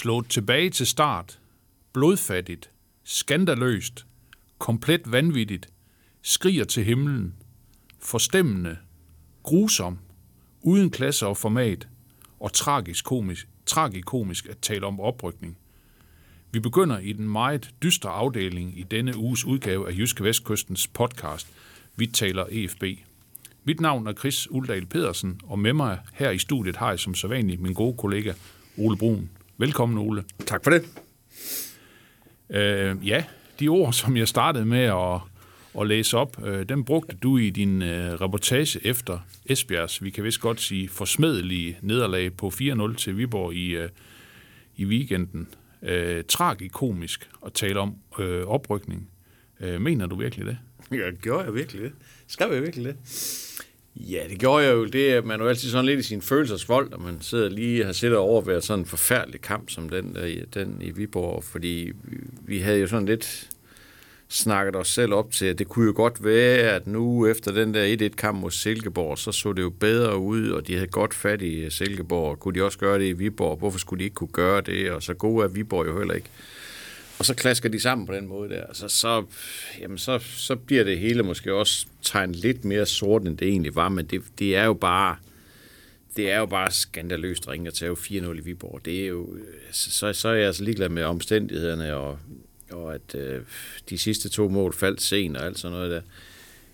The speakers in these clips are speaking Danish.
Slået tilbage til start. Blodfattigt. Skandaløst. Komplet vanvittigt. Skriger til himlen. Forstemmende. Grusom. Uden klasse og format. Og tragisk komisk, tragikomisk at tale om oprykning. Vi begynder i den meget dystre afdeling i denne uges udgave af Jyske Vestkystens podcast. Vi taler EFB. Mit navn er Chris Uldal Pedersen, og med mig her i studiet har jeg som sædvanligt min gode kollega Ole Brun. Velkommen, Ole. Tak for det. Øh, ja, de ord, som jeg startede med at, at læse op, øh, dem brugte du i din øh, reportage efter Esbjergs, vi kan vist godt sige, forsmedelige nederlag på 4-0 til Viborg i, øh, i weekenden. Øh, tragikomisk at tale om øh, oprykning. Øh, mener du virkelig det? Ja, gjorde jeg virkelig det? Skrev jeg virkelig det? Ja, det gjorde jeg jo. Det er man er jo altid sådan lidt i sin følelsesvold, når man sidder lige har siddet og overværet sådan en forfærdelig kamp som den, der, den i Viborg, fordi vi, vi havde jo sådan lidt snakket os selv op til, at det kunne jo godt være, at nu efter den der 1-1-kamp mod Silkeborg, så så det jo bedre ud, og de havde godt fat i Silkeborg. Kunne de også gøre det i Viborg? Hvorfor skulle de ikke kunne gøre det? Og så gode er Viborg jo heller ikke. Og så klasker de sammen på den måde der. Så, så, jamen så, så bliver det hele måske også tegnet lidt mere sort, end det egentlig var, men det, det er jo bare det er jo bare skandaløst ringe at tage 4-0 i Viborg. Det er jo, altså, så, så er jeg altså ligeglad med omstændighederne, og, og at øh, de sidste to mål faldt sent og alt sådan noget der.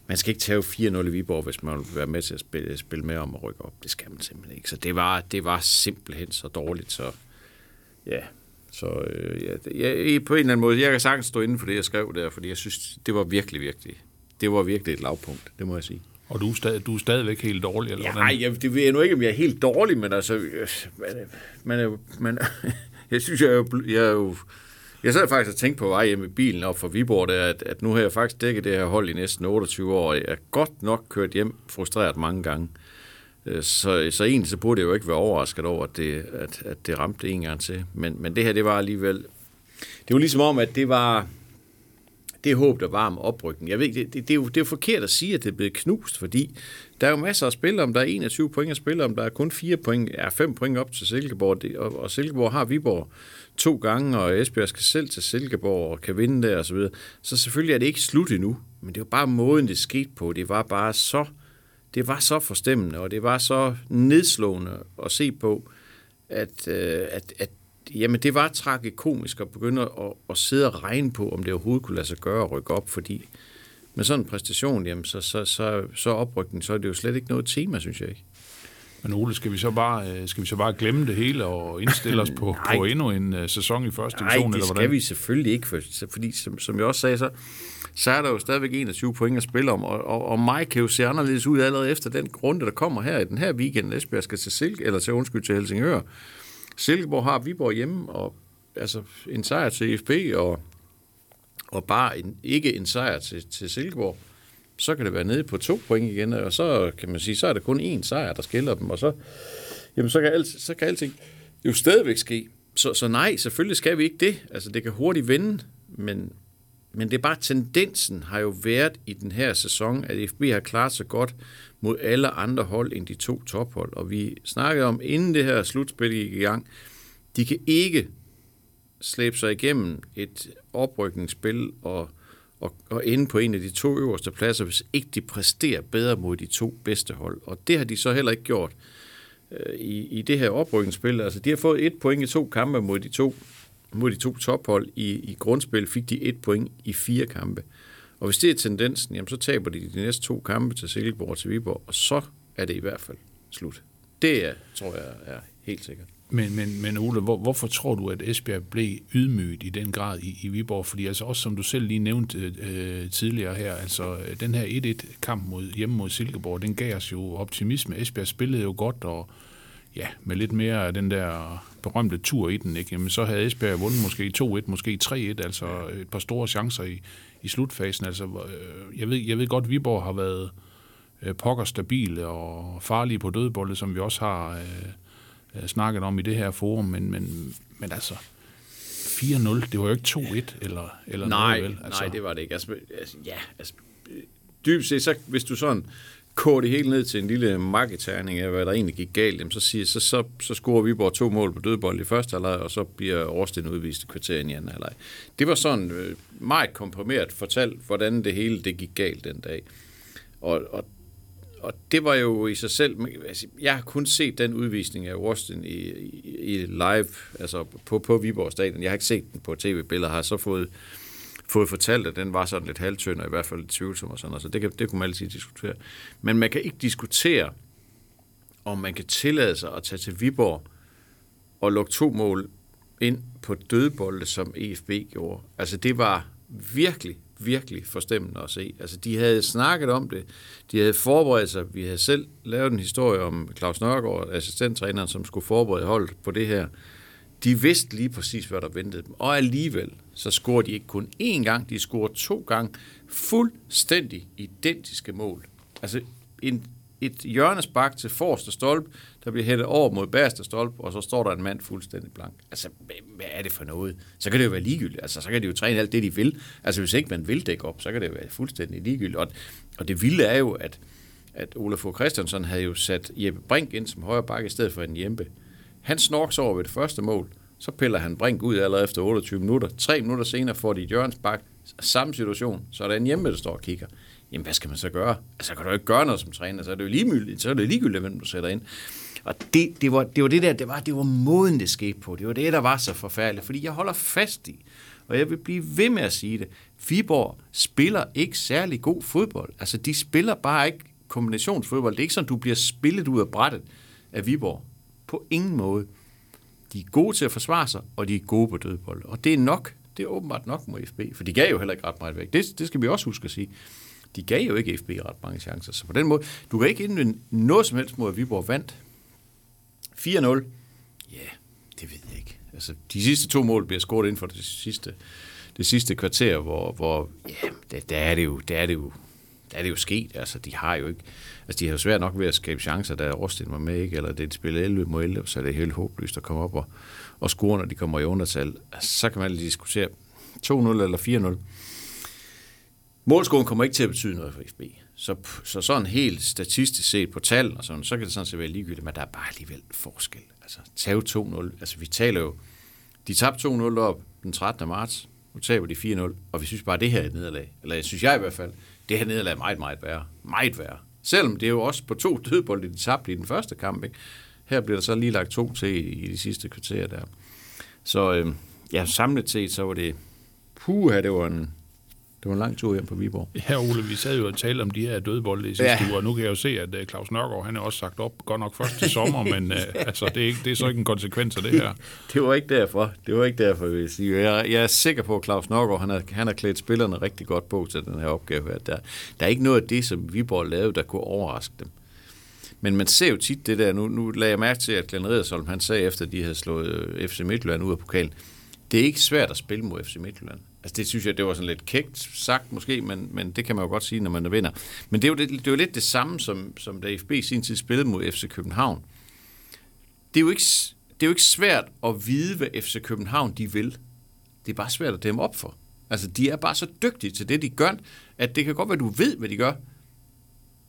Man skal ikke tage 4-0 i Viborg, hvis man vil være med til at spille, spille med om at rykke op. Det skal man simpelthen ikke. Så det var, det var simpelthen så dårligt, så ja, så øh, ja, det- jeg, på en eller anden måde, jeg kan sagtens stå inden for det, jeg skrev der, fordi jeg synes, det var virkelig, virkelig, det var virkelig et lavpunkt, det må jeg sige. Og du er, stadig, du er stadigvæk helt dårlig, eller Ja, nej, jeg, det ved jeg nu ikke, om jeg er helt dårlig, men altså, øh, man, man, man, jeg synes, jeg er jo, jeg er jo, jeg sad faktisk og tænkte på vej hjem i bilen op fra Viborg, der, at, at nu har jeg faktisk dækket det her hold i næsten 28 år, og jeg er godt nok kørt hjem frustreret mange gange. Øh, Øh, så, så egentlig så burde jeg jo ikke være overrasket over, at det, at, at det ramte en gang til. Men, men det her, det var alligevel... Det var ligesom om, at det var det håb, der var om oprykning. Jeg ved ikke, det, det, det, er jo, det er jo forkert at sige, at det er blevet knust, fordi der er jo masser af spillere, om der er 21 point at spille, om der er kun 4 point, er 5 point op til Silkeborg, det, og, og Silkeborg har Viborg to gange, og Esbjerg skal selv til Silkeborg og kan vinde der osv. så. Så selvfølgelig er det ikke slut endnu, men det var bare måden, det skete på. Det var bare så, det var så forstemmende, og det var så nedslående at se på, at, øh, at, at jamen, det var tragikomisk at begynde at, at sidde og regne på, om det overhovedet kunne lade sig gøre at rykke op, fordi med sådan en præstation, jamen, så, så, så, så oprykning, så er det jo slet ikke noget tema, synes jeg ikke. Men Ole, skal vi så bare, øh, skal vi så bare glemme det hele og indstille os på, Nej. på endnu en uh, sæson i første Nej, division, det eller skal hvordan? vi selvfølgelig ikke, for, fordi som, som jeg også sagde, så, så er der jo stadigvæk 21 point at spille om, og, og, og mig kan jo se anderledes ud allerede efter den runde, der kommer her i den her weekend. Esbjerg skal til Silke, eller til undskyld til Helsingør. Silkeborg har Viborg hjemme, og altså en sejr til FB, og, og bare en, ikke en sejr til, til Silkeborg. Så kan det være nede på to point igen, og så kan man sige, så er der kun én sejr, der skiller dem, og så, jamen, så, kan, alt, så kan alting jo stadigvæk ske. Så, så nej, selvfølgelig skal vi ikke det. Altså, det kan hurtigt vende, men, men det er bare tendensen har jo været i den her sæson, at FB har klaret sig godt mod alle andre hold end de to tophold. Og vi snakkede om, inden det her slutspil gik i gang, de kan ikke slæbe sig igennem et oprykningsspil og, og, og ende på en af de to øverste pladser, hvis ikke de præsterer bedre mod de to bedste hold. Og det har de så heller ikke gjort øh, i, i det her oprykningsspil. Altså, de har fået et point i to kampe mod de to, mod de to tophold. I, I grundspil fik de et point i fire kampe. Og hvis det er tendensen, jamen, så taber de de næste to kampe til Silkeborg og til Viborg, og så er det i hvert fald slut. Det er, tror jeg er helt sikkert. Men, men, men Ole, hvor, hvorfor tror du, at Esbjerg blev ydmyget i den grad i, i Viborg? Fordi altså også, som du selv lige nævnte øh, tidligere her, altså øh, den her 1-1-kamp mod, hjemme mod Silkeborg, den gav os jo optimisme. Esbjerg spillede jo godt, og ja, med lidt mere af den der berømte tur i den, ikke? Jamen, så havde Esbjerg vundet måske 2-1, måske 3-1, altså et par store chancer i, i slutfasen. Altså, øh, jeg, ved, jeg ved godt, Viborg har været øh, pokker stabile og farlige på dødbolde, som vi også har øh, øh, snakket om i det her forum, men, men, men altså, 4-0, det var jo ikke 2-1 eller, eller Nej, noget, vel? altså. nej, det var det ikke. Altså, altså, ja, altså, dybest set, så, hvis du sådan koger det helt ned til en lille marketerning af, hvad der egentlig gik galt, jamen, så, siger, så, så, så scorer Viborg to mål på dødbold i første halvleg, og så bliver Årsten udvist i kvarteren i anden halvleg. Det var sådan øh, meget komprimeret fortalt, hvordan det hele det gik galt den dag. Og, og og det var jo i sig selv, altså, jeg har kun set den udvisning af Washington i, i, i live, altså på, på Viborg Stadion. Jeg har ikke set den på tv-billeder, har så fået, fået fortalt, at den var sådan lidt halvtønd, og i hvert fald lidt tvivlsom og sådan noget, så det, kan, det kunne man altid diskutere. Men man kan ikke diskutere, om man kan tillade sig at tage til Viborg og lukke to mål ind på dødbolde, som EFB gjorde. Altså det var virkelig, virkelig forstemmende at se. Altså, de havde snakket om det, de havde forberedt sig, vi havde selv lavet en historie om Claus Nørgaard, assistenttræneren, som skulle forberede holdet på det her. De vidste lige præcis, hvad der ventede dem, og alligevel, så scorede de ikke kun én gang, de scorede to gange fuldstændig identiske mål. Altså, en, et hjørnespark til forreste stolpe, der bliver hættet over mod bagerste stolpe, og så står der en mand fuldstændig blank. Altså, hvad er det for noget? Så kan det jo være ligegyldigt. Altså, så kan de jo træne alt det, de vil. Altså, hvis ikke man vil dække op, så kan det jo være fuldstændig ligegyldigt. Og, og det vilde er jo, at, at Olaf Fogh Christiansen havde jo sat Jeppe Brink ind som højre bakke i stedet for en Jempe. Han snorks over ved det første mål, så piller han Brink ud allerede efter 28 minutter. Tre minutter senere får de Jørgens bak. Samme situation, så er der en hjemme, der står og kigger jamen hvad skal man så gøre? Altså kan du ikke gøre noget som træner, så er det jo ligegyldigt, så er det ligegyldigt, hvem du sætter ind. Og det, det, var, det var det der, det var, det var måden, det skete på. Det var det, der var så forfærdeligt, fordi jeg holder fast i, og jeg vil blive ved med at sige det, Viborg spiller ikke særlig god fodbold. Altså, de spiller bare ikke kombinationsfodbold. Det er ikke sådan, du bliver spillet ud af brættet af Viborg. På ingen måde. De er gode til at forsvare sig, og de er gode på dødbold. Og det er nok. Det er åbenbart nok mod FB, for de gav jo heller ikke ret meget væk. Det, det skal vi også huske at sige de gav jo ikke FB ret mange chancer. Så på den måde, du kan ikke indvende noget som helst mod, at Viborg vandt. 4-0. Ja, det ved jeg ikke. Altså, de sidste to mål bliver scoret inden for det sidste, det sidste kvarter, hvor, hvor ja, der, der, er det jo, der er det jo der er det jo sket. Altså, de har jo ikke... Altså, de har jo svært nok ved at skabe chancer, da Rosten var med, ikke? Eller det er et spil 11 mod 11, så er det helt håbløst at komme op og, og score, når de kommer i undertal. Altså, så kan man lige diskutere 2-0 eller 4-0. Målscoren kommer ikke til at betyde noget for FB. Så, så sådan helt statistisk set på tallene, sådan, så kan det sådan set være ligegyldigt, men der er bare alligevel forskel. Altså, tage 2-0. Altså, vi taler jo... De tabte 2-0 op den 13. marts. Nu taber de 4-0, og vi synes bare, at det her er et nederlag. Eller jeg synes jeg i hvert fald, det her nederlag er meget, meget værre. Meget værre. Selvom det er jo også på to dødbolde, de tabte i den første kamp. Ikke? Her bliver der så lige lagt to til i de sidste kvarterer der. Så øh, ja, samlet set, så var det... Puha, det var en, det var en lang tur hjem på Viborg. Ja, Ole, vi sad jo og talte om de her dødbolde i sidste ja. uge, og nu kan jeg jo se, at uh, Claus Nørgaard, han er også sagt op, godt nok først til sommer, men uh, altså, det, er ikke, det er så ikke en konsekvens af det her. det var ikke derfor. Det var ikke derfor, vil jeg sige. Jeg, jeg er sikker på, at Claus Nørgaard, han har, han har klædt spillerne rigtig godt på til den her opgave. At der, der er ikke noget af det, som Viborg lavede, der kunne overraske dem. Men man ser jo tit det der, nu, nu lagde jeg mærke til, at Glenn Riddersholm, han sagde, efter de havde slået FC Midtjylland ud af pokalen, det er ikke svært at spille mod FC Midtjylland. Altså det synes jeg, det var sådan lidt kægt sagt måske, men, men det kan man jo godt sige, når man er vinder. Men det er jo, det, det er jo lidt det samme, som, som da FB sin tid spillede mod FC København. Det er, jo ikke, det er jo ikke svært at vide, hvad FC København de vil. Det er bare svært at dem op for. Altså, de er bare så dygtige til det, de gør, at det kan godt være, du ved, hvad de gør,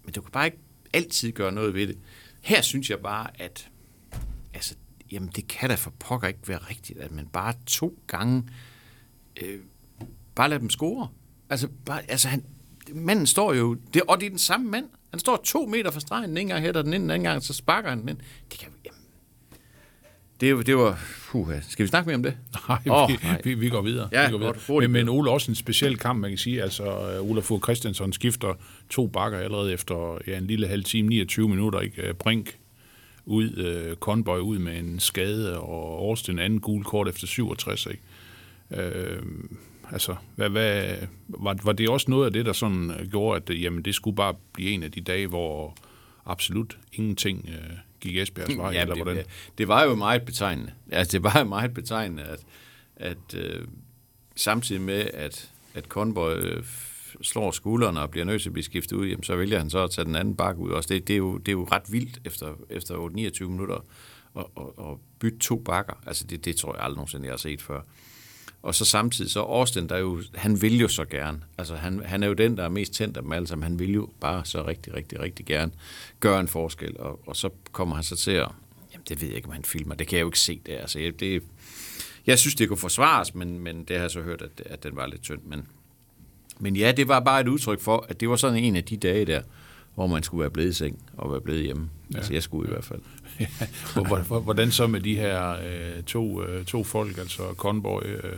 men du kan bare ikke altid gøre noget ved det. Her synes jeg bare, at altså, jamen, det kan da for pokker ikke være rigtigt, at man bare to gange øh, bare lad dem score. Altså, bare, altså han, manden står jo, det, og det er den samme mand. Han står to meter fra stregen, den ene gang hætter den ind, den anden gang, så sparker han den ind. Det kan jamen, det, det var... Puh, skal vi snakke mere om det? Nej, oh, vi, nej. Vi, vi går videre. Ja, vi går videre. Godt, men, men Ole også en speciel kamp, man kan sige. Altså, uh, Olaf Fogh Christiansen skifter to bakker allerede efter ja, en lille halv time, 29 minutter. Ikke? Brink ud, uh, Conboy ud med en skade, og Austin anden gul kort efter 67. Ikke? Uh, Altså, hvad, hvad, var, var det også noget af det, der sådan gjorde, at jamen, det skulle bare blive en af de dage, hvor absolut ingenting øh, gik Esbjergs vej, Ja, eller det, hvordan? det, var jo meget betegnende. Altså, det var jo meget betegnende, at, at øh, samtidig med, at, at Conboy øh, slår skuldrene og bliver nødt til at blive skiftet ud, jamen, så vælger han så at tage den anden bakke ud også. Det, det, er, jo, det er jo ret vildt efter, efter 8-29 minutter at, at, at bytte to bakker. Altså, det, det tror jeg aldrig nogensinde, jeg har set før. Og så samtidig, så Austin, der er jo, han vil jo så gerne. Altså, han, han er jo den, der er mest tændt af dem alle sammen. Han vil jo bare så rigtig, rigtig, rigtig gerne gøre en forskel. Og, og så kommer han så til at... Jamen, det ved jeg ikke, om han filmer. Det kan jeg jo ikke se det. Altså, jeg- det, jeg synes, det kunne forsvares, men, men det har jeg så hørt, at, at den var lidt tynd. Men, men ja, det var bare et udtryk for, at det var sådan en af de dage der, hvor man skulle være blevet i seng og være blevet hjemme. Ja. Altså, jeg skulle i hvert fald. Hvor- hvor- Hvordan så med de her øh, to, øh, to folk, altså Conboy, øh,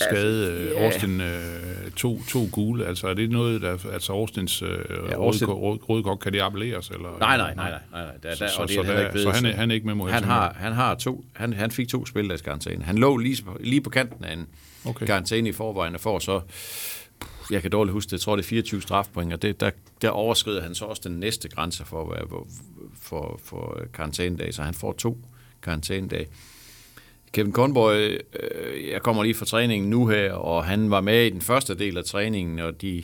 skade, øh, ja. Austin, øh, to, to gule, altså er det noget, der, altså Austins øh, Austin- rådkort, rådkort, kan det appelleres? Eller, Nej, nej, nej, nej. nej, nej. Der, Så, der, så, og det så, heller der, ikke blevet så han, han er ikke med mod han har, han har to, han, han fik to spildagskarantæne. Han lå lige, på- lige på kanten af en Okay. karantæne i forvejen, og får så, jeg kan dårligt huske det, jeg tror det er 24 strafpoint, og det, der, der overskrider han så også den næste grænse for, hvad- for, for, for karantænedage, så han får to karantænedage. Kevin Conboy, øh, jeg kommer lige fra træningen nu her, og han var med i den første del af træningen, og de,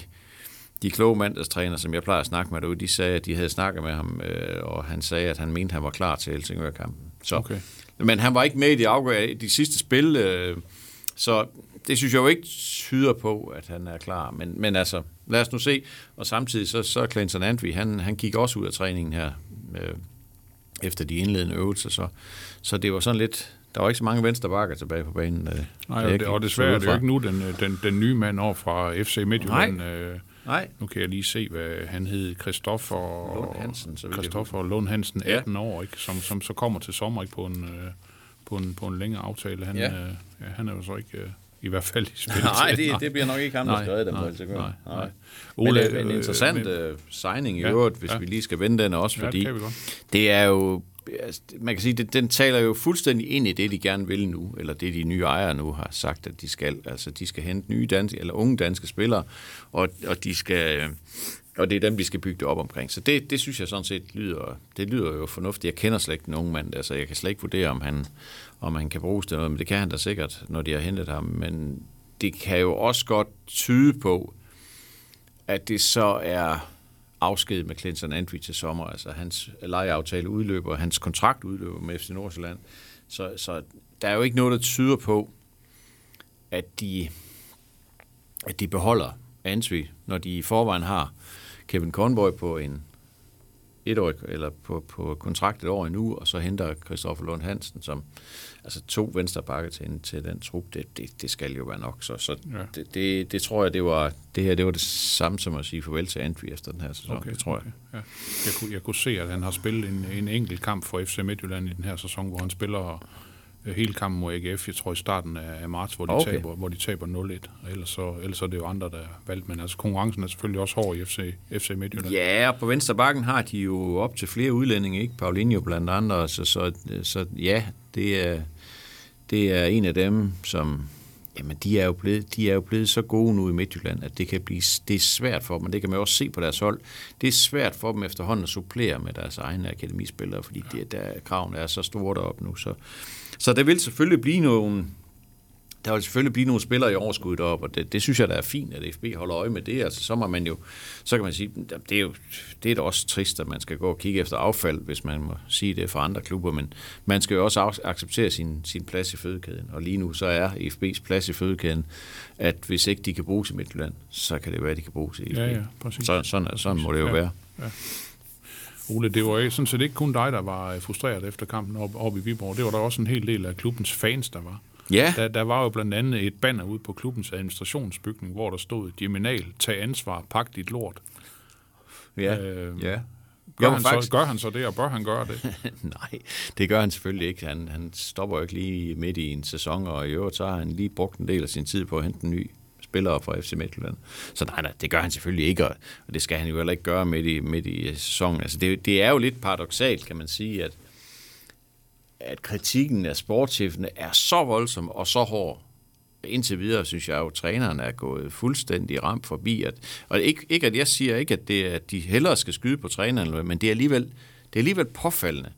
de kloge mandagstræner, som jeg plejer at snakke med derude, de sagde, at de havde snakket med ham, øh, og han sagde, at han mente, at han var klar til Helsingør-kampen. Så, Okay. Men han var ikke med i de, afgør, de sidste spil, øh, så det synes jeg jo ikke tyder på, at han er klar. Men, men altså, lad os nu se. Og samtidig så, så Clinton Antwi, han, han gik også ud af træningen her, øh, efter de indledende øvelser, så, så det var sådan lidt, der var ikke så mange venstre bakker tilbage på banen. Øh, Nej, og, det, og desværre er det jo ikke nu den, øh, den, den nye mand over fra FC Midtjylland. Øh, Nej, nu kan jeg lige se, hvad han hed. Christoffer Lund Hansen, så Christoffer Lund Hansen, Ja. 18 år, ikke? Som, som så kommer til sommer ikke? På, en, øh, på, en, på en længere aftale. Han, Ja. øh, ja, han er jo så ikke øh, i hvert fald i spil. Nej, det, det bliver nok ikke ham, der Nej, redde dem. nej, Helsingør. nej, nej. Men, Ole, øh, en interessant men- øh, signing i Ja, øvrigt, hvis ja. vi lige skal vende den også, Ja, det fordi vi godt. det er jo, altså, man kan sige, det, den taler jo fuldstændig ind i det, de gerne vil nu, eller det de nye ejere nu har sagt, at de skal. Altså, de skal hente nye danske, eller unge danske spillere, og, og de skal... Og det er dem, vi skal bygge det op omkring. Så det, det synes jeg sådan set lyder, det lyder jo fornuftigt. Jeg kender slet ikke den unge mand, altså jeg kan slet ikke vurdere, om han, om han kan bruges til noget, men det kan han da sikkert, når de har hentet ham. Men det kan jo også godt tyde på, at det så er afsked med Clinton Antwi til sommer. Altså hans lejeaftale udløber, hans kontrakt udløber med FC Nordsjælland. Så, så der er jo ikke noget, der tyder på, at de, at de beholder Antwi, når de i forvejen har Kevin Conboy på en etårig, eller på, på kontrakt et år endnu, og så henter Christoffer Lund Hansen som altså to venstrebakke til, til den trup, det, det, det skal jo være nok. Så, så Ja. det, det, det, tror jeg, det var det her, det var det samme som at sige farvel til Antwi efter den her sæson, okay, det tror jeg. Ja. Jeg, kunne, jeg kunne se, at han har spillet en, en enkelt kamp for FC Midtjylland i den her sæson, hvor han spiller hele kampen mod AGF, jeg tror i starten af, marts, hvor de Okay. taber, hvor de taber 0-1. Og ellers så, ellers så er det jo andre, der er valgt. Men altså, konkurrencen er selvfølgelig også hård i FC, FC Midtjylland. Ja, og på venstre bakken har de jo op til flere udlændinge, ikke? Paulinho blandt andre, så, så, så ja, det er, det er en af dem, som jamen, de er, jo blevet, de er jo blevet så gode nu i Midtjylland, at det kan blive, det er svært for dem, og det kan man jo også se på deres hold. Det er svært for dem efterhånden at supplere med deres egne akademispillere, fordi det, der, kravene er så store deroppe nu. Så, så der vil selvfølgelig blive nogle, der vil selvfølgelig blive nogle spillere i overskud deroppe, og det, det synes jeg, der er fint, at FB holder øje med det. Altså, så må man jo, så kan man sige, det er jo det er da også trist, at man skal gå og kigge efter affald, hvis man må sige det for andre klubber, men man skal jo også ac- acceptere sin, sin plads i fødekæden, og lige nu så er FB's plads i fødekæden, at hvis ikke de kan bruges i Midtjylland, så kan det være, at de kan bruges i FB. Ja, ja, præcis. Så, sådan, sådan må det jo Ja. være. Ole, det var sådan set ikke kun dig, der var øh, frustreret efter kampen oppe op i Viborg. Det var der også en hel del af klubbens fans, der var. Ja, Der, der var jo blandt andet et banner ude på klubbens administrationsbygning, hvor der stod, Geminal, tag ansvar, pak dit lort. ja, Øh, ja. Gør, Jo, han faktisk- så, gør han så det, og bør han gøre det? Nej, det gør han selvfølgelig ikke. Han, han stopper jo ikke lige midt i en sæson, og i øvrigt så har han lige brugt en del af sin tid på at hente en ny spiller fra FC Midtjylland. Så nej, nej, det gør han selvfølgelig ikke, og og det skal han jo heller ikke gøre midt i, midt i sæsonen. Altså det, det er jo lidt paradoxalt, kan man sige, at, at kritikken af sportschefene er så voldsom og så hård, indtil videre synes jeg jo, at træneren er gået fuldstændig ramt forbi. At, og ikke, ikke at jeg siger ikke, at, det, at de hellere skal skyde på træneren, men det er alligevel, det er alligevel påfaldende,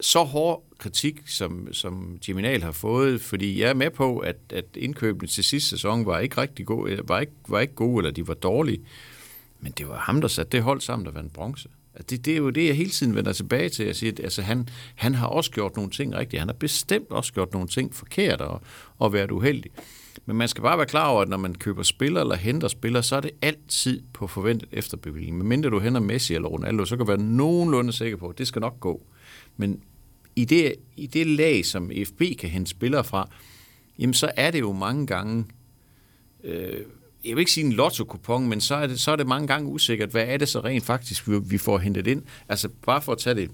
så hård kritik, som, som Geminal har fået, fordi jeg er med på, at, at indkøbene til sidste sæson var ikke rigtig gode, var ikke, var ikke gode, eller de var dårlige. Men det var ham, der satte det hold sammen, der vandt bronze. Det, det er jo det, jeg hele tiden vender tilbage til. Jeg siger, at altså, han, han har også gjort nogle ting rigtigt. Han har bestemt også gjort nogle ting forkert og, og været uheldig. Men man skal bare være klar over, at når man køber spiller eller henter spiller, så er det altid på forventet efterbevilling. Men mindre du henter Messi eller Ronaldo, så kan du være nogenlunde sikker på, at det skal nok gå. Men i det, i det lag, som FB kan hente spillere fra, jamen så er det jo mange gange, øh, jeg vil ikke sige en lotto men så er, det, så er det mange gange usikkert, hvad er det så rent faktisk, vi, vi får hentet ind. Altså bare for at tage det,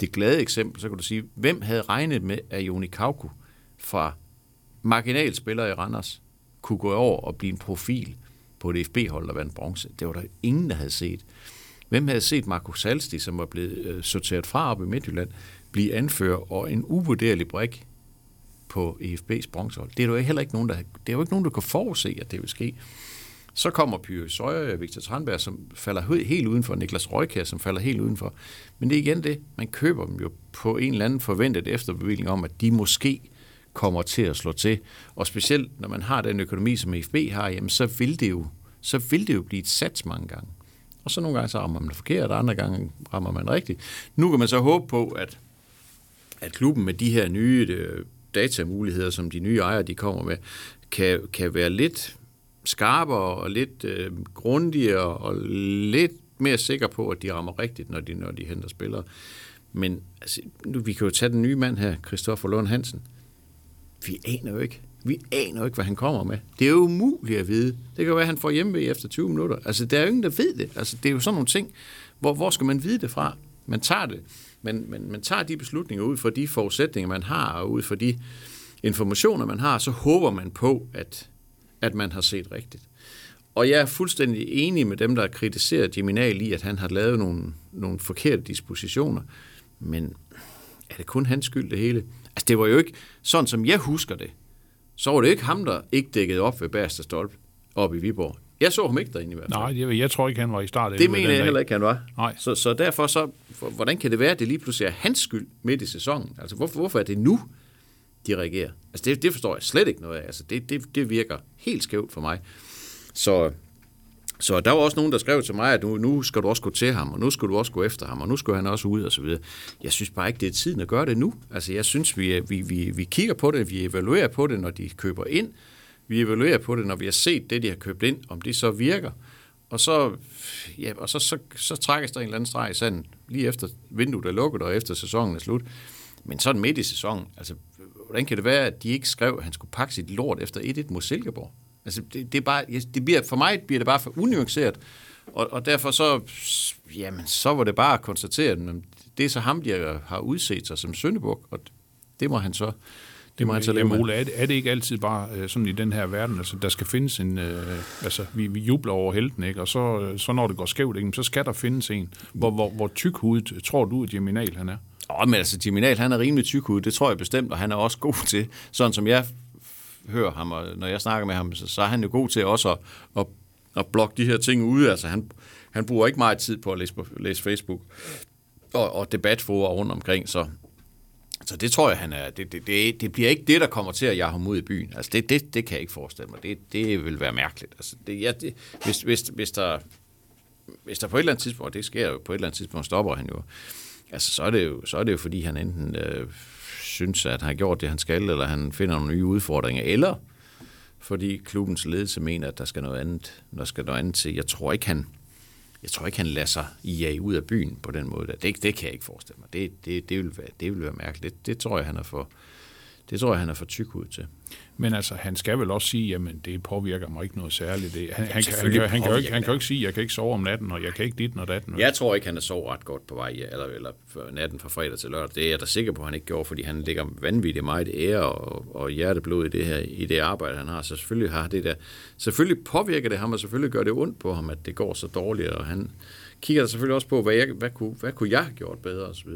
det glade eksempel, så kan du sige, hvem havde regnet med, at Joni Kauko fra marginalspiller i Randers kunne gå over og blive en profil på et FB-hold, der vandt bronze. Det var der ingen, der havde set. Hvem havde set Marco Salsti, som var blevet øh, sorteret fra op i Midtjylland, blive anfører og en uvurderlig brik på EFB's bronzehold? Det er jo heller ikke nogen, der, det er jo ikke nogen, der kan forudse, at det vil ske. Så kommer Pyre Søjer og Victor Tranberg, som falder helt udenfor, Niklas Røykær, som falder helt udenfor. Men det er igen det, man køber dem jo på en eller anden forventet efterbevilling om, at de måske kommer til at slå til. Og specielt når man har den økonomi, som FB har, jamen så vil det jo, så vil det jo blive et sats mange gange. Og så nogle gange så rammer man det forkert, og andre gange rammer man rigtigt. Nu kan man så håbe på, at, at klubben med de her nye øh, datamuligheder, som de nye ejere de kommer med, kan, kan være lidt skarpere og lidt øh, grundigere og lidt mere sikker på, at de rammer rigtigt, når de, når de henter spillere. Men altså, nu, vi kan jo tage den nye mand her, Christoffer Lund Hansen. Vi aner jo ikke. Vi aner jo ikke, hvad han kommer med. Det er jo umuligt at vide. Det kan jo være, at han får hjemme efter 20 minutter. Altså, der er jo ingen, der ved det. Altså, det er jo sådan nogle ting. Hvor, hvor skal man vide det fra? Man tager det. Men, men man tager de beslutninger ud fra de forudsætninger, man har, og ud fra de informationer, man har, så håber man på, at, at man har set rigtigt. Og jeg er fuldstændig enig med dem, der har kritiseret Geminal i, at han har lavet nogle, nogle forkerte dispositioner. Men er det kun hans skyld det hele? Altså det var jo ikke, sådan som jeg husker det, så var det ikke ham, der ikke dækkede op ved Bærste Stolp op i Viborg. Jeg så ham ikke derinde i hvert fald. Nej, jeg, jeg tror ikke, han var i start. Det mener jeg heller ikke, han var. Nej. Så, så derfor så, for- hvordan kan det være, at det lige pludselig er hans skyld midt i sæsonen? Altså hvorfor, hvorfor er det nu, de reagerer? Altså det, det forstår jeg slet ikke noget af. Altså det, det, det virker helt skævt for mig. Så, så der var også nogen, der skrev til mig, at nu, nu skal du også gå til ham, og nu skal du også gå efter ham, og nu skal han også ud og så videre. Jeg synes bare ikke, det er tiden at gøre det nu. Altså jeg synes, vi, vi, vi, vi kigger på det, vi evaluerer på det, når de køber ind. Vi evaluerer på det, når vi har set det, de har købt ind, om det så virker. Og så, ja, og så, så, så trækkes der en eller anden streg i sanden, lige efter vinduet er lukket, og efter sæsonen er slut. Men sådan midt i sæsonen, altså, hvordan kan det være, at de ikke skrev, at han skulle pakke sit lort efter 1-1 mod Silkeborg? Altså, det, det, er bare, det bliver, for mig bliver det bare for unuanceret, og, og derfor så, jamen, så var det bare at konstatere, at det er så ham, de har udset sig som Søndebuk, og det må han så, det må han så leve med. Ole, er, det, er det ikke altid bare øh, sådan i den her verden, altså der skal findes en, øh, altså vi, vi jubler over helten, ikke? og så, øh, så når det går skævt, ikke? så skal der findes en. Hvor, hvor, hvor tykhudet tror du, at Geminal han er? Åh, men altså, Jiminal, han er rimelig tyk ud, det tror jeg bestemt, og han er også god til, sådan som jeg hører ham, og når jeg snakker med ham, så, så er han jo god til også at, at, at blokke de her ting ude. Altså, han, han bruger ikke meget tid på at læse, på, læse Facebook og, og debatforer rundt omkring, så, så det tror jeg, han er. Det, det, det, det bliver ikke det, der kommer til at jage ham ud i byen. Altså, det, det, det kan jeg ikke forestille mig. Det, det vil være mærkeligt. Altså, det, ja, det, hvis, hvis, hvis, der, hvis der på et eller andet tidspunkt, og det sker jo på et eller andet tidspunkt, stopper han jo, altså, så, er det jo, så er det jo, fordi han enten øh, synes, at han har gjort det, han skal, eller han finder nogle nye udfordringer, eller fordi klubbens ledelse mener, at der skal noget andet, der skal noget andet til. Jeg tror ikke, han, jeg tror ikke, han lader sig jage ud af byen på den måde. der. Det, det kan jeg ikke forestille mig. Det, det, det, vil, være, det vil være mærkeligt. Det, det tror jeg, han er for, det tror jeg, han er for tyk ud til. Men altså, han skal vel også sige, jamen det påvirker mig ikke noget særligt. Det, han, han, kan, han, kan, han, kan jo ikke, han kan jo ikke sige, jeg kan ikke sove om natten, og jeg kan ikke dit og datten. Jeg tror ikke, han er så ret godt på vej, eller, eller natten fra fredag til lørdag. Det er jeg da sikker på, at han ikke gjorde, fordi han ligger vanvittigt meget ære og, og hjerteblod i det her i det arbejde, han har. Så selvfølgelig har det der, selvfølgelig påvirker det ham, og selvfølgelig gør det ondt på ham, at det går så dårligt, og han kigger da selvfølgelig også på, hvad, jeg, hvad, kunne, hvad kunne jeg have gjort bedre osv.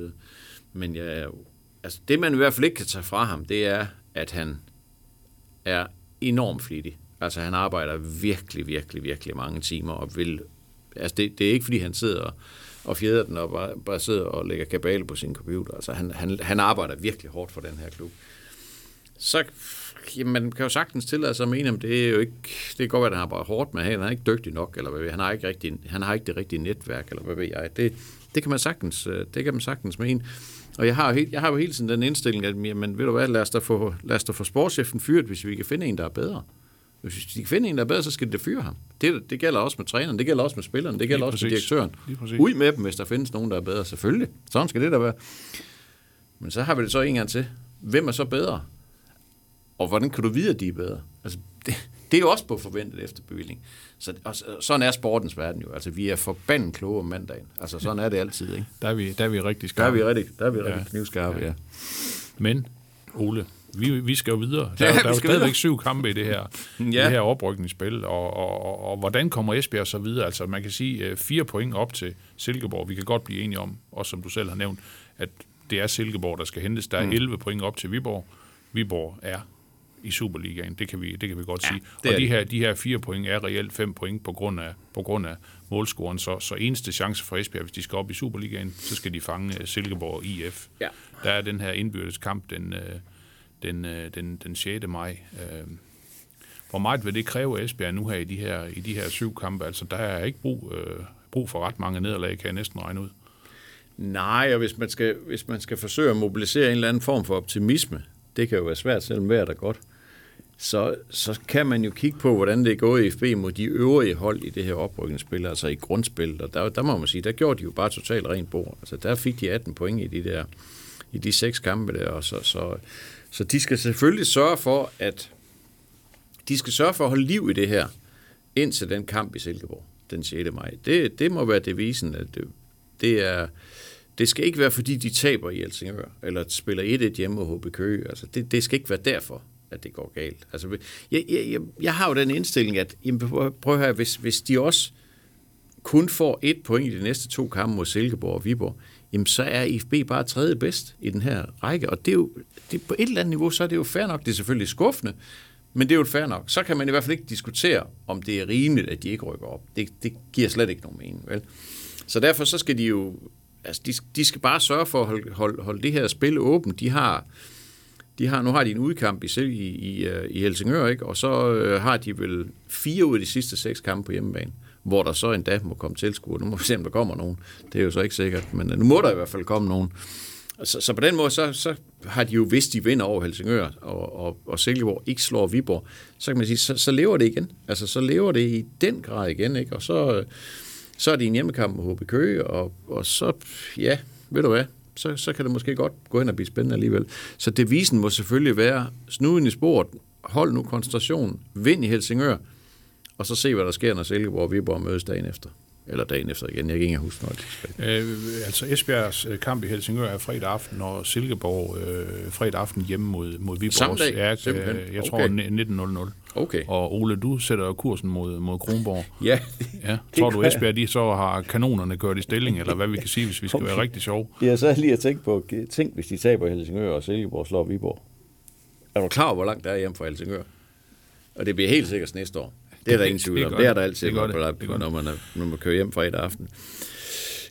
Men jeg, altså, det, man i hvert fald ikke kan tage fra ham, det er, at han er enormt flittig. Altså han arbejder virkelig, virkelig, virkelig mange timer og vil... Altså det, det er ikke fordi han sidder og, og fjeder den og bare, bare sidder og lægger kabale på sin computer. Altså, han, han, han arbejder virkelig hårdt for den her klub. Så jamen, man kan jo sagtens tillade sig at mene, om det er jo ikke, det kan godt være, at han arbejder hårdt, men han er ikke dygtig nok, eller hvad ved han har ikke, rigtig, han har ikke det rigtige netværk, eller hvad ved jeg. Det, det kan man sagtens, øh, det kan man sagtens mene. Og jeg har, jo helt, jeg har jo hele tiden den indstilling, at jamen, ved du hvad, lad os da få, lad os da få sportschefen fyret, hvis vi kan finde en, der er bedre. Hvis de kan finde en, der er bedre, så skal det fyre ham. Det, det gælder også med træneren, det gælder også med spilleren, det gælder Lige også med præcis. direktøren. Lige præcis. Ud med dem, hvis der findes nogen, der er bedre. Selvfølgelig. Sådan skal det da være. Men så har vi det så en gang til. Hvem er så bedre? Og hvordan kan du vide, at de er bedre? Altså, det, det er jo også på forventet efterbevilling. Så, og, så- sådan er sportens verden jo. Altså, vi er forbandet kloge om mandagen. Altså, sådan er det altid, ikke? Der er vi, der er vi rigtig Der er skarpe. vi rigtig, der er vi rigtig Ja. knivskarpe, ja. Men, Ole, vi, vi skal jo videre. Der, Ja, ja, der er jo stadigvæk videre. syv kampe i det her, ja. Ja. det her oprykningsspil, og, og, og, og hvordan kommer Esbjerg så videre? Altså, man kan sige øh, fire point op til Silkeborg. Vi kan godt blive enige om, også som du selv har nævnt, at det er Silkeborg, der skal hentes. Der er mm. 11 point op til Viborg. Viborg er i Superligaen, det kan vi, det kan vi godt ja, sige. Og de her, de her fire point er reelt fem point på grund af, på grund af målscoren. Så, så eneste chance for Esbjerg, hvis de skal op i Superligaen, så skal de fange øh, Silkeborg IF. Ja. Der er den her indbyrdes kamp den, øh, den, øh, den, den 6. maj. Øh, Hvor meget vil det kræve Esbjerg nu her i de her, i de her syv kampe? Altså, der er ikke brug, øh, brug for ret mange nederlag, kan jeg næsten regne ud. Nej, og hvis man, skal, hvis man skal forsøge at mobilisere en eller anden form for optimisme, det kan jo være svært, selvom vejret er godt, så, så kan man jo kigge på, hvordan det er gået i FB mod de øvrige hold i det her oprykningsspil, altså i grundspillet. Og der, der må man sige, der gjorde de jo bare totalt rent bord. Altså der fik de 18 point i de der i de seks kampe der, og så, så, så de skal selvfølgelig sørge for, at de skal sørge for at holde liv i det her, indtil den kamp i Silkeborg den 6. maj. Det, det må være devisen, at det, det er, det skal ikke være, fordi de taber i Helsingør, eller spiller 1-1 hjemme og HB Køge. Altså, det, det skal ikke være derfor, at det går galt. Altså, jeg, jeg, jeg, jeg har jo den indstilling, at jamen, prøv, at høre, hvis, hvis de også kun får et point i de næste to kampe mod Silkeborg og Viborg, jamen så er IFB bare tredje bedst i den her række. Og det er jo, det, på et eller andet niveau, så er det jo fair nok. Det er selvfølgelig skuffende, men det er jo fair nok. Så kan man i hvert fald ikke diskutere, om det er rimeligt, at de ikke rykker op. Det, det giver slet ikke nogen mening, vel? Så derfor så skal de jo, altså de, de skal bare sørge for at holde, holde, holde det her spil åbent. De har, de har, nu har de en udkamp i, i, i, øh, i Helsingør, ikke? og så øh, har de vel fire ud af de sidste seks kampe på hjemmebane, hvor der så endda må komme tilskuere. Nu må vi se, om der kommer nogen. Det er jo så ikke sikkert, men øh, nu må der i hvert fald komme nogen. Så, så på den måde, så, så har de jo, hvis de vinder over Helsingør, og, og, og Silkeborg ikke slår Viborg, så kan man sige, så, så lever det igen. Altså, så lever det i den grad igen, ikke? Og så, øh, så er det en hjemmekamp med HB Køge, og, og så, ja, ved du hvad, så, så kan det måske godt gå hen og blive spændende alligevel. Så devisen må selvfølgelig være, snuden i sporet, hold nu koncentration, vind i Helsingør, og så se, hvad der sker, når Silkeborg og Viborg mødes dagen efter. Eller dagen efter igen, jeg kan ikke engang huske, skal. Øh, altså Esbjergs øh, kamp i Helsingør er fredag aften, og Silkeborg øh, fredag aften hjemme mod, mod Viborg. Samme dag, Ja, simpelthen. øh, jeg Okay. tror 19.00. Okay. Og Ole, du sætter kursen mod, mod Kronborg. Ja, Ja, tror du. Esbjerg, de så har kanonerne kørt i stilling, eller hvad vi kan sige, hvis vi skal være rigtig sjove? Jeg så lige at tænke på, tænk hvis de taber Helsingør, og Silkeborg slår Viborg. Er du klar over, hvor langt der er hjem fra Helsingør? Og det bliver helt sikkert næste år. Det er der ingen tvivl det om. Det er der altid, Det det. gør når, man, er, når man kører hjem fredag aften.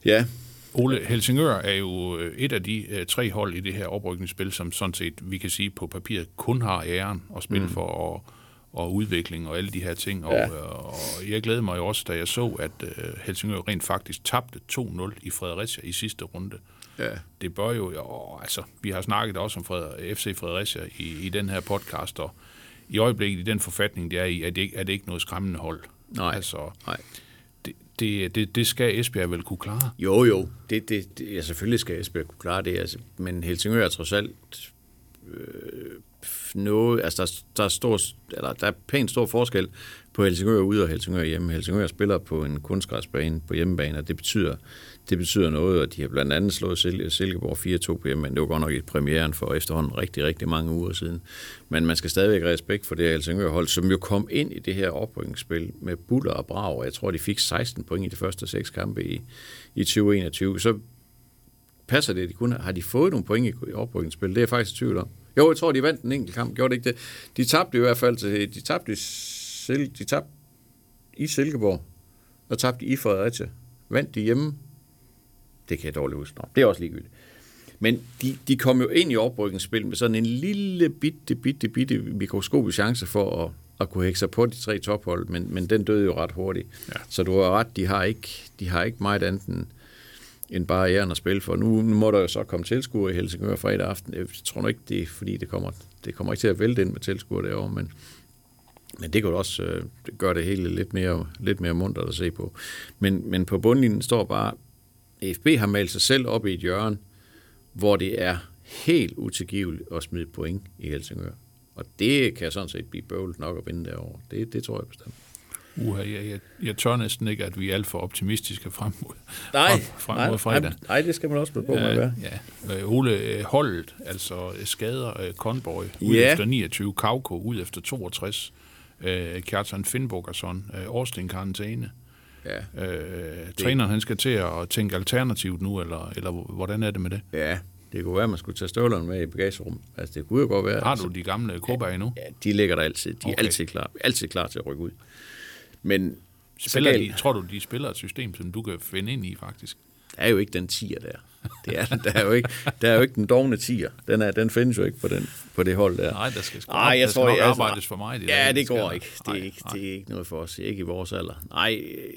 Ja, Ole, Helsingør er jo øh, et af de øh, tre hold i det her oprykningsspil, som sådan set, vi kan sige på papiret, kun har æren at spille mm. for og, og udvikling og alle de her ting. Og, Ja. øh, og jeg glæder mig jo også, da jeg så, at øh, Helsingør rent faktisk tabte 2-0 i Fredericia i sidste runde. ja. Det bør jo, jo altså, vi har snakket også om Freder, FC Fredericia i, i den her podcast, og i øjeblikket i den forfatning, det er i, er det, ikke- er det ikke noget skræmmende hold. Nej. Altså, Nej. det, det, det, det skal Esbjerg vel kunne klare. Jo, jo. Det, det, det, ja, selvfølgelig skal Esbjerg kunne klare det. Altså, men Helsingør er trods alt øh, noget, altså der, der, er stor, eller der er pænt stor forskel på Helsingør ude og Helsingør hjemme. Helsingør spiller på en kunstgræsbane på hjemmebane, og det betyder, det betyder noget, og de har blandt andet slået Sil- Silkeborg 4-2 på hjemmebane. Det var godt nok i premieren for efterhånden rigtig, rigtig mange uger siden. Men man skal stadigvæk respekt for det Helsingør-hold, som jo kom ind i det her oprykningsspil med buller og brag, jeg tror, de fik 16 point i de første seks kampe i, i 2021. Så passer det, de kun har, har de fået nogle point i i oprykningsspil? Det er jeg faktisk i tvivl om. Jo, jeg tror, de vandt en enkelt kamp. Gjorde det ikke det? De tabte i hvert fald til, de tabte i, Sil, de tabte i Silkeborg, og tabte i Fredericia. Vandt de hjemme Det kan jeg dårligt huske. Nå, det er også ligegyldigt. Men de, de kom jo ind i oprykningsspil med sådan en lille bitte, bitte, bitte mikroskopisk chance for at, at kunne hække sig på de tre tophold, men, men den døde jo ret hurtigt. Ja. Så du har ret, de har ikke, de har ikke meget andet end, end bare æren at spille for. Nu, nu må der jo så komme tilskuere i Helsingør fredag aften. Jeg tror nok ikke, det er, fordi det kommer, det kommer ikke til at vælte ind med tilskuere derovre, men, men det kan jo også øh, det gør det hele lidt mere, lidt mere mundt at se på. Men, men på bundlinjen står bare, FB har malet sig selv op i et hjørne, hvor det er helt utilgiveligt at smide point i Helsingør. Og det kan sådan set blive bøvlet nok at vinde derovre. Det, det tror jeg bestemt. Uha, jeg, jeg, jeg tør næsten ikke, at vi er alt for optimistiske frem mod, Nej, frem, frem mod nej, fredag. nej, nej, det skal man også passe på med at være. ja. Øh, Ole, øh, holdet, altså øh, skader Conboy ud Ja. efter 29, Kauko ud efter 62, øh, Kjartan Finnbogason, øh, karantæne. Ja. Øh, træneren, han skal til at tænke alternativt nu, eller, eller hvordan er det med det? ja, det kunne være, at man skulle tage støvlerne med i bagagerummet. Altså, det kunne jo godt være. Har altså, du de gamle Koba endnu? Ja, de ligger der altid. De er Okay. altid klar, altid klar til at rykke ud. Men Spiller de, tror du, de spiller et system, som du kan finde ind i, faktisk? der er jo ikke den tier der. Det er, der, er jo ikke, der er jo ikke den dogne tier. Den, er, den findes jo ikke på, den, på det hold der. Nej, der skal sgu Ej, op- jeg tror, jeg, arbejdes for mig. ja, der. det går ikke. Det er, Nej, ikke. nej. det er ikke noget for os. Ikke i vores alder. Nej, øh,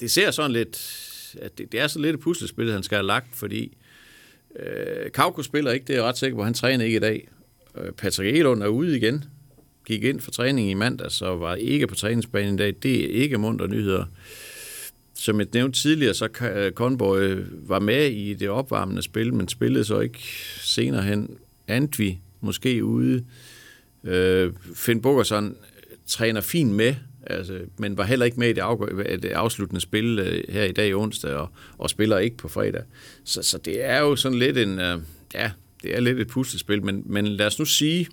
det ser sådan lidt... At det, det er så lidt et puslespil, han skal have lagt, fordi øh, Kauko spiller ikke, det er jeg ret sikker på. Han træner ikke i dag. Øh, Patrick Elund er ude igen. Gik ind for træning i mandag, så var ikke på træningsbanen i dag. Det er ikke munter nyheder. Som jeg nævnte tidligere, så Conboy var med i det opvarmende spil, men spillede så ikke senere hen. Antvi måske ude. Øh, Finn Bogerson træner fint med, altså, men var heller ikke med i det, afg- det afsluttende spil øh, her i dag onsdag, og, og spiller ikke på fredag. Så, så det er jo sådan lidt en, øh, ja, det er lidt et puslespil, men, men lad os nu sige,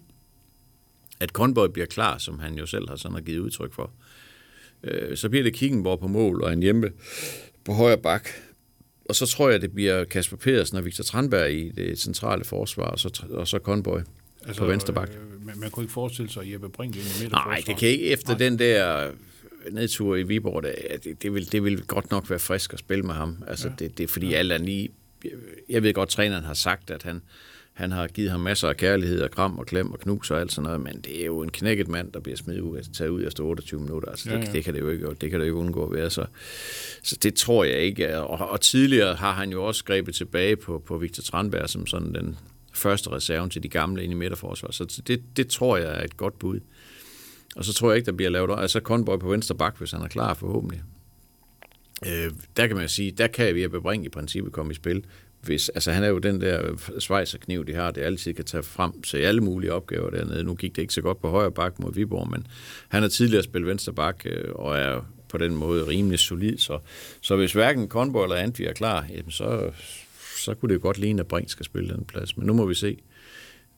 at Conboy bliver klar, som han jo selv har sådan har givet udtryk for. Øh, så bliver det Kickenborg på mål og en hjemme på højre bak. Og så tror jeg, det bliver Kasper Pedersen og Victor Tranberg i det centrale forsvar, og så, og så Conboy altså, på venstre bak. Øh, man, man kunne ikke forestille sig Jeppe Brink ind i midten. Nej, det kan ikke efter den der nedtur i Viborg, det, det, det, vil, det vil godt nok være frisk at spille med ham. Altså, ja. det, det er fordi ja. alt er lige... Jeg ved godt, træneren har sagt, at han, han har givet ham masser af kærlighed og kram og klem og knus og alt sådan noget, men det er jo en knækket mand, der bliver smidt ud, taget ud efter 28 minutter. Altså, Ja, det, ja. det, kan det jo ikke, det kan det jo ikke undgå at være. Så, så det tror jeg ikke. Og, og tidligere har han jo også grebet tilbage på, på Victor Tranberg som sådan den første reserven til de gamle ind i midterforsvar. Så det, det tror jeg er et godt bud. Og så tror jeg ikke, der bliver lavet... Altså Conboy på venstre bak, hvis han er klar forhåbentlig. Øh, der kan man sige, der kan vi Brink i princippet komme i spil. Hvis, altså han er jo den der svejserkniv, de har, det altid kan tage frem til alle mulige opgaver dernede. Nu gik det ikke så godt på højre bak mod Viborg, men han har tidligere spillet venstre bak øh, og er på den måde rimelig solid. Så, så hvis hverken Konbo eller Antvi er klar, jamen så, så kunne det jo godt ligne, at Brink skal spille den plads. Men nu må vi se.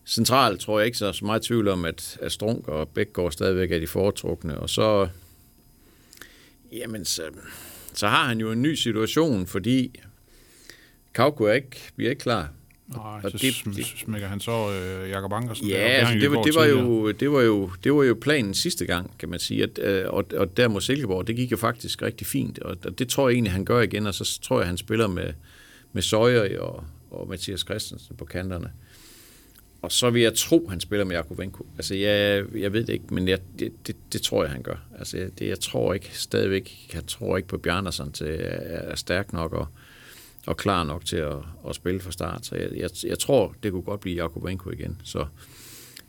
Centralt tror jeg ikke så så meget tvivl om, at, at Strunk og Bækgaard stadigvæk er de foretrukne. Og så, jamen, så, så har han jo en ny situation, fordi Kauko er ikke, bliver ikke klar. Nej, Og så det- det, smækker han så øh, Jakob Ankersen. Ja, der, altså, det, var, det, var jo, det, var jo, det var jo planen sidste gang, kan man sige. At, øh, og, og der mod Silkeborg, det gik jo faktisk rigtig fint. Og, og det tror jeg egentlig, han gør igen. Og så tror jeg, han spiller med, med Søjer og, og Mathias Christensen på kanterne. Og så vil jeg tro, han spiller med Jakob Venko. Altså, jeg, jeg ved det ikke, men jeg, det, det, det, tror jeg, han gør. Altså, det, jeg tror ikke stadigvæk, jeg tror ikke på Bjarnason til er, er stærk nok og, og klar nok til at, at spille fra start. Så jeg, jeg, jeg tror, det kunne godt blive Jakob Venko igen. Så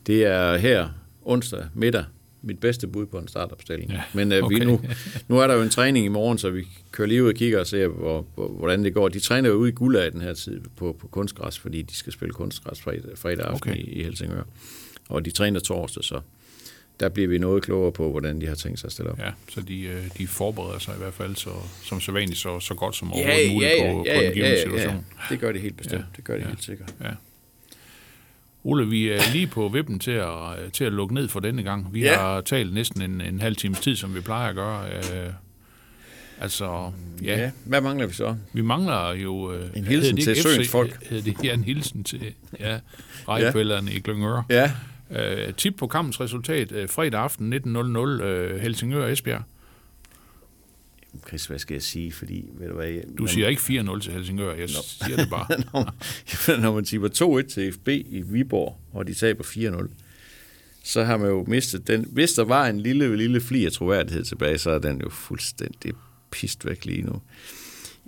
det er her onsdag middag mit bedste bud på en startopstilling. Ja, Men øh, vi okay. nu, nu er der jo en træning i morgen, så vi kører lige ud og kigger og ser, hvor, hvor, hvordan det går. De træner jo ude i Gulda i den her tid på, på kunstgræs, fordi de skal spille kunstgræs fredag, fredag aften okay. i, i Helsingør. Og de træner torsdag, så der bliver vi noget klogere på, hvordan de har tænkt sig at stille op. Ja, så de, øh, de forbereder sig i hvert fald så, som så vanligt så, så godt som overhovedet muligt på, på en given situation. Det gør det helt bestemt. Ja, Det gør det ja. helt sikkert. Ja. Ole, vi er lige på vippen til at, til at lukke ned for denne gang. Vi Ja. har talt næsten en, en halv times tid, som vi plejer at gøre. Øh, altså, ja, Ja. Hvad mangler vi så? vi mangler jo... Øh, En hilsen det til Søens folk. Hedder det, ja, en hilsen til ja, rejkvælderne i Glyngøre. Ja. Øh, tip på kampens resultat øh, fredag aften 19.00 øh, Helsingør Esbjerg. Chris, hvad skal jeg sige? Fordi, ved du hvad... Jeg, Du siger ikke 4-0 til Helsingør, jeg siger det bare. når, når man tipper 2-1 til FB i Viborg, og de taber 4-0, så har man jo mistet den. Hvis der var en lille, lille fli af troværdighed tilbage, så er den jo fuldstændig pist væk lige nu.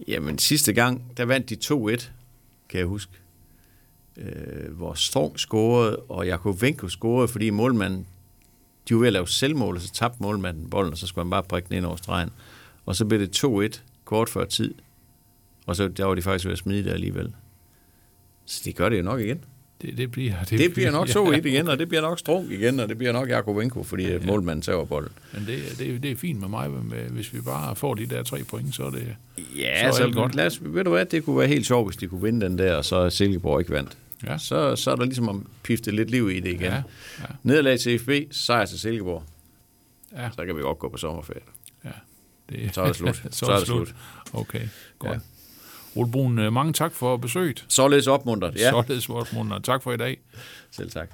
Jamen, sidste gang, der vandt de 2-1, kan jeg huske. Øh, hvor Strong scorede, og Jakovenko scorede, fordi målmanden, de var ved at lave selvmål, og så tabte målmanden bolden, og så skulle man bare prikke den ind over stregen. Og så blev det 2-1 kort før tid, og så der var de faktisk ved at smide det alligevel. Så det gør det jo nok igen. Det, det bliver, det, Det bliver nok 2-1 igen, og det bliver nok Strunk igen, og det bliver nok Jakovenko, fordi ja, ja. målmanden tager bolden. Men det, det, det er fint med mig, med, hvis vi bare får de der tre point, så er det... Ja, Så er så, alt godt. lad os, ved du hvad, det kunne være helt sjovt, hvis de kunne vinde den der, og så Silkeborg ikke vandt. Ja. Så, så er der ligesom at pifte lidt liv i det igen. Ja, Ja. Nederlag til FB, sejr til Silkeborg. Ja. Så kan vi godt gå på sommerferie. Ja, det, Så er det slut. så er det slut. Okay, godt. Ja. Ole Brun, øh, mange tak for besøget. Således opmuntret. Ja, Således munder. Tak for i dag. selv tak.